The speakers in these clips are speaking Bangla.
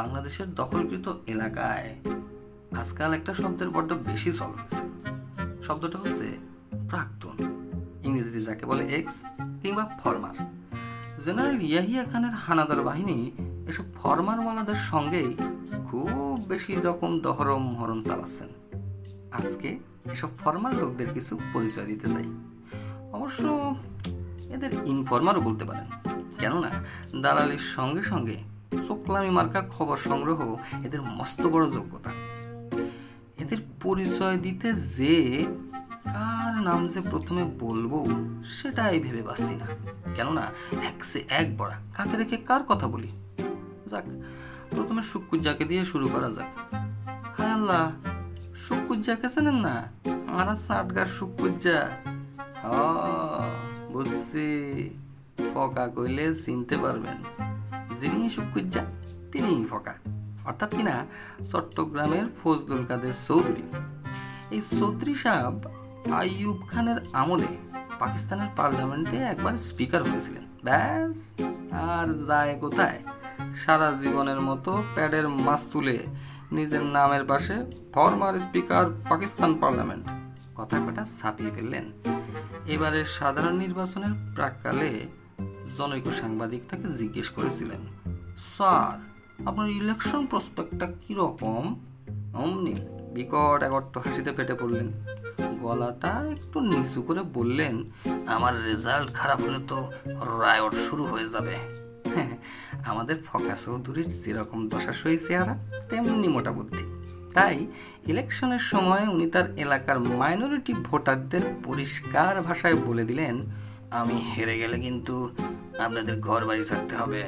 বাংলাদেশের দখলকৃত এলাকায় আজকাল একটা শব্দের বড্ড বেশি চল হয়েছে। শব্দটা হচ্ছে প্রাক্তন। ইংরেজিতে যাকে বলে এক্স কিংবা ফরমার। জেনারেল ইয়াহিয়া খানের হানাদার বাহিনী এসব ফরমারওয়ালাদের সঙ্গেই খুব বেশি রকম দহরম হরম চালাচ্ছেন। আজকে এসব ফরমাল লোকদের কিছু পরিচয় দিতে চাই। অবশ্য এদের ইনফরমারও বলতে পারেন। কেননা, দালালির সঙ্গে সঙ্গে চোকলামি মার্কা খবর সংগ্রহ এদের মস্ত বড় যোগ্যতা। এদের পরিচয় দিতে যে কার নাম যে প্রথমে বলব, সেটাই ভেবে পাচ্ছি না। কেননা, এক সে এক বড়া, কাকে রেখে কার কথা বলি? যাক, প্রথমে শুক্কুজ্জাকে দিয়ে শুরু করা যাক। হায় আল্লাহ শুক্কুজ্জাকে চেনেন না? আমরা সাটগার শুক্কুজ্জা ও, বুঝছি। ফকা কইলে চিনতে পারবেন। যিনি শুক্কুজ্জা তিনিই ফকা। অর্থাৎ কিনা, চট্টগ্রামের ফজলুল কাদের চৌধুরী। এই চৌধুরী সাহেব আইয়ুব খানের আমলে পাকিস্তানের পার্লামেন্টে একবার স্পিকার হয়েছিলেন। ব্যাস, আর যায় কোথায়? সারা জীবনের মতো প্যাডের মাছ তুলে নিজের নামের পাশে ফরমার স্পিকার পাকিস্তান পার্লামেন্ট। কথা কটা ছাপিয়ে ফেললেন। এবারে সাধারণ নির্বাচনের প্রাককালে জনৈক সাংবাদিক তাকে জিজ্ঞেস করেছিলেন, স্যার, আপনার ইলেকশন প্রসপেক্টটা কীরকম? অমনি বিকট একট্ট হাসিতে পেটে পড়লেন। গলাটা একটু নিচু করে বললেন, আমার রেজাল্ট খারাপ হলে তো রায়ট শুরু হয়ে যাবে। আমাদের ফকা চৌধুরীর যেরকম দশাশয়ী চেহারা, তেমনি মোটা বুদ্ধি। তাই ইলেকশনের সময় উনি তার এলাকার মাইনরিটি ভোটারদের পরিষ্কার ভাষায় বলে দিলেন আমি হেরে গেলে কিন্তু আপনাদের ঘর বাড়ি থাকতে হবে।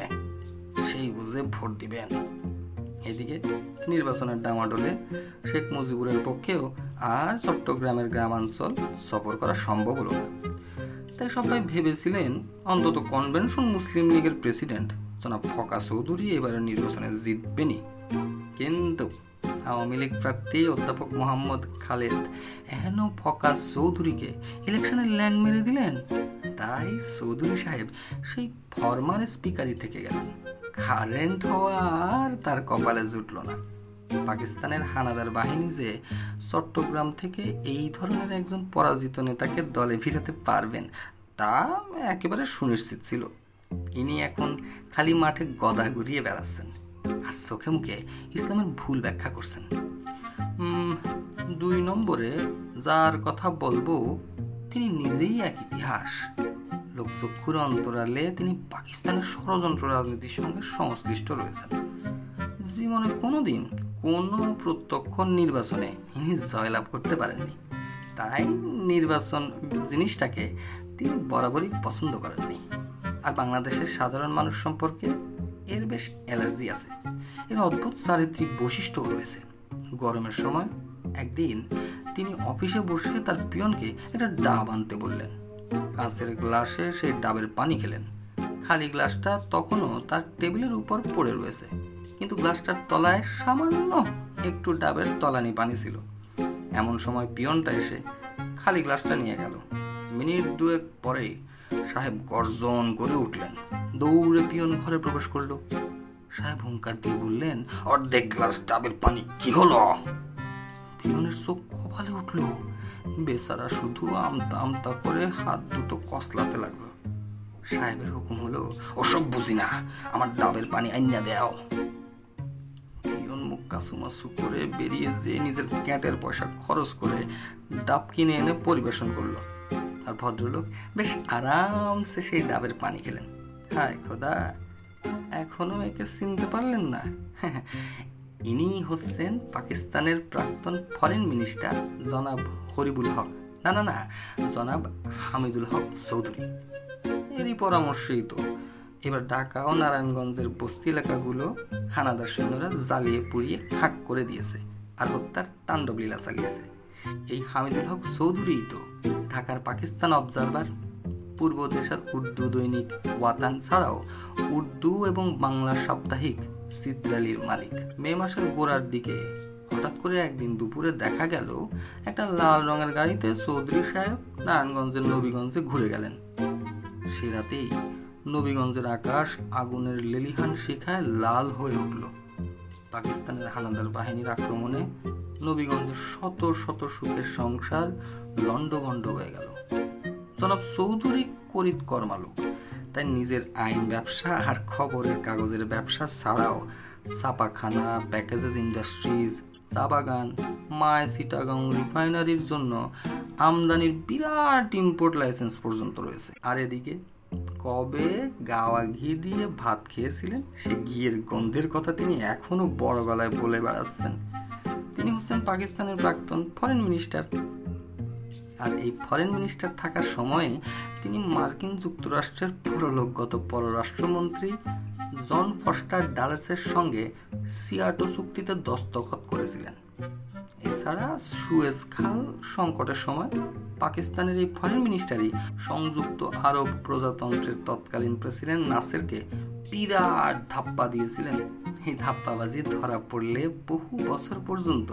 সেই বুঝে ভোট দিবেন। এদিকে নির্বাচনের ডামাডোলে শেখ মুজিবুরের পক্ষেও আর চট্টগ্রামের গ্রামাঞ্চল সফর করা সম্ভব হলো না। তাই সবাই ভেবেছিলেন অন্তত কনভেনশন মুসলিম লীগের প্রেসিডেন্ট জনাব ফকা চৌধুরী এবারে নির্বাচনে জিতবেনি কিন্তু আওয়ামী লীগ প্রার্থী অধ্যাপক মোহাম্মদ খালেদ এহেন ফকাস চৌধুরীকে ইলেকশনের ল্যাং মেরে দিলেন। তাই চৌধুরী সাহেব সেই ফরমার স্পিকারই থেকে গেলেন। কারেন্ট হওয়া আর তার কপালে জুটল না। পাকিস্তানের হানাদার বাহিনী যে চট্টগ্রাম থেকে এই ধরনের একজন পরাজিত নেতাকে দলে ফিরাতে পারবেন, তা একেবারে সুনিশ্চিত ছিল। ইনি এখন খালি মাঠে গদা ঘুরিয়ে বেড়াচ্ছেন। আর চোখে মুখে ইসলামের ভুল ব্যাখ্যা করছেন। দুই নম্বরে যার কথা বলব, তিনি নিজেই এক ইতিহাস। লোকচক্ষুর অন্তরালে তিনি পাকিস্তানের ষড়যন্ত্র রাজনীতির সঙ্গে সংশ্লিষ্ট রয়েছেন। জীবনে কোনোদিন কোনো প্রত্যক্ষ নির্বাচনে ইনি জয়লাভ করতে পারেননি। তাই নির্বাচন জিনিসটাকে তিনি বরাবরই পছন্দ করেননি। আর বাংলাদেশের সাধারণ মানুষ সম্পর্কে এর বেশ অ্যালার্জি আছে। এর অদ্ভুত চারিত্রিক বৈশিষ্ট্যও রয়েছে। গরমের সময় একদিন তিনি অফিসে বসে তার পিয়নকে একটা ডাব আনতে বললেন। কাঁচের গ্লাসে সেই ডাবের পানি খেলেন। খালি গ্লাসটা তখনও তার টেবিলের উপর পড়ে রয়েছে। কিন্তু গ্লাসটার তলায় সামান্য একটু ডাবের তলানি পানি ছিল। এমন সময় পিয়নটা এসে খালি গ্লাসটা নিয়ে গেল। মিনিট দুয়েক পরেই সাহেব গর্জন করে উঠলেন। দৌড়ে পিয়ন ঘরে প্রবেশ করল। সাহেব হুঙ্কার দিয়ে বললেন, অর্ধেক গ্লাস ডাবের পানি কি হলো? পিয়নের চোখ কপালে উঠল। বেচারা শুধু আমতা আমতা করে হাত দুটো কসলাতে লাগল। সাহেবের হুকুম হলো, ওসব বুঝি না, আমার ডাবের পানি আইনা দেও পিয়ন মুখ কাসুমাসু করে বেরিয়ে যে নিজের ক্যাটের পয়সা খরচ করে ডাব কিনে এনে পরিবেশন করল। আর ভদ্রলোক বেশ আরামসে সেই ডাবের পানি খেলেন। হায় খোদা, এখনও একে চিনতে পারলেন না। ইনি হচ্ছেন পাকিস্তানের প্রাক্তন ফরেন মিনিস্টার জনাব হরিবুল হক। না না না, জনাব হামিদুল হক চৌধুরী। এরই পরামর্শই তো। এবার ঢাকা ও নারায়ণগঞ্জের বস্তি এলাকাগুলো হানাদার সৈন্যরা জ্বালিয়ে পুড়িয়ে খাক করে দিয়েছে আর হত্যার তাণ্ডব লীলা চালিয়েছে। এই হামিদুল হক চৌধুরীই তো ঢাকার পাকিস্তান অবজারভার পূর্ব দেশের উর্দু দৈনিক ওয়াতান ছাড়াও উর্দু এবং বাংলা সাপ্তাহিক চিত্রালির মালিক। মে মাসের গোড়ার দিকে হঠাৎ করে একদিন দুপুরে দেখা গেল একটা লাল রঙের গাড়িতে চৌধুরী সাহেব নারায়ণগঞ্জের নবীগঞ্জে ঘুরে গেলেন। সে রাতেই নবীগঞ্জের আকাশ আগুনের লেলিহান শিখায় লাল হয়ে উঠল। পাকিস্তানের হানাদার বাহিনীর আক্রমণে নবীগঞ্জের শত শত সুখের সংসার লণ্ডভণ্ড হয়ে গেল। জনাব চৌধুরী করিত কর্মালোক তাই নিজের আইন ব্যবসা আর খবরের কাগজের ব্যবসা ছাড়াও ছাপাখানা প্যাকেজেস ইন্ডাস্ট্রিজ, চা বাগান মায় সিটাগাং রিফাইনারির জন্য আমদানির বিরাট ইম্পোর্ট লাইসেন্স পর্যন্ত রয়েছে। আর এদিকে, কবে গাওয়া ঘি দিয়ে ভাত খেয়েছিলেন, সে ঘিয়ের গন্ধের কথা তিনি এখনও বড় গলায় বলে বেড়াচ্ছেন। তিনি হচ্ছেন পাকিস্তানের প্রাক্তন ফরেন মিনিস্টার আর এই ফরেন মিনিস্টার থাকার সময়ে তিনি মার্কিন যুক্তরাষ্ট্রের পরলোকগত পররাষ্ট্রমন্ত্রী জন ফস্টার ডালেসের সঙ্গে সিয়াটো চুক্তিতে দস্তখত করেছিলেন। এছাড়া সুয়েজ খাল সংকটের সময় পাকিস্তানের এই ফরেন মিনিস্টারই সংযুক্ত আরব প্রজাতন্ত্রের তৎকালীন প্রেসিডেন্ট নাসেরকে বিরাট ধাপ্পা দিয়েছিলেন। এই ধাপ্পাবাজি ধরা পড়লে বহু বছর পর্যন্ত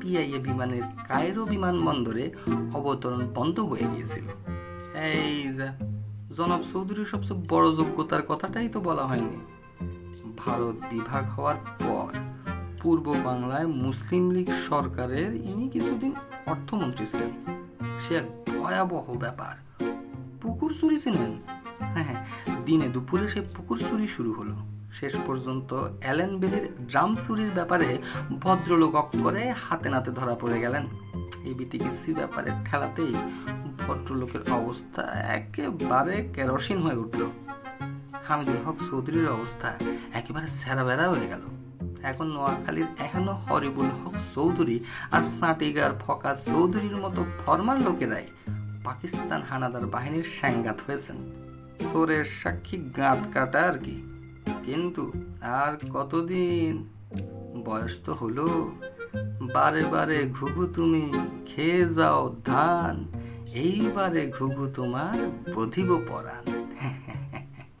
পিআইএ বিমানের কায়রো বিমানবন্দরে অবতরণ বন্ধ হয়ে গিয়েছিল। এই যা, জনাব চৌধুরীর সবচেয়ে বড় যোগ্যতার কথাটাই তো বলা হয়নি। ভারত বিভাগ হওয়ার পর পূর্ব বাংলায় মুসলিম লীগ সরকারের ইনি কিছুদিন অর্থমন্ত্রী ছিলেন। সে এক ভয়াবহ ব্যাপার। পুকুর চুরি ছিলেন হ্যাঁ দিনে দুপুরে সে পুকুর চুরি শুরু হলো। শেষ পর্যন্ত অ্যালেন বেলির ড্রাম চুরির ব্যাপারে ভদ্রলোক করে হাতে নাতে ধরা পড়ে গেলেন। এই বিতিকিসি ব্যাপারে ঠেলাতেই ভদ্রলোকের অবস্থা একেবারে কেরোসিন হয়ে উঠল। হামিদুল হক চৌধুরীর অবস্থা একেবারে বেড়া হয়ে গেল। এখন নোয়াখালীর এখনও হরিবুল হক চৌধুরী আর সাঁটিগার ফকা চৌধুরীর মতো ফরমার লোকেরাই পাকিস্তান হানাদার বাহিনীর সাংঘাত হয়েছেন। সোরের সাক্ষী গাঁট কাটা আর কি। কিন্তু আর কতদিন? বয়স তো হলো। বারে বারে ঘুঘু তুমি খেয়ে যাও ধান। এইবারে ঘুঘু তোমার বধিব পরাণ।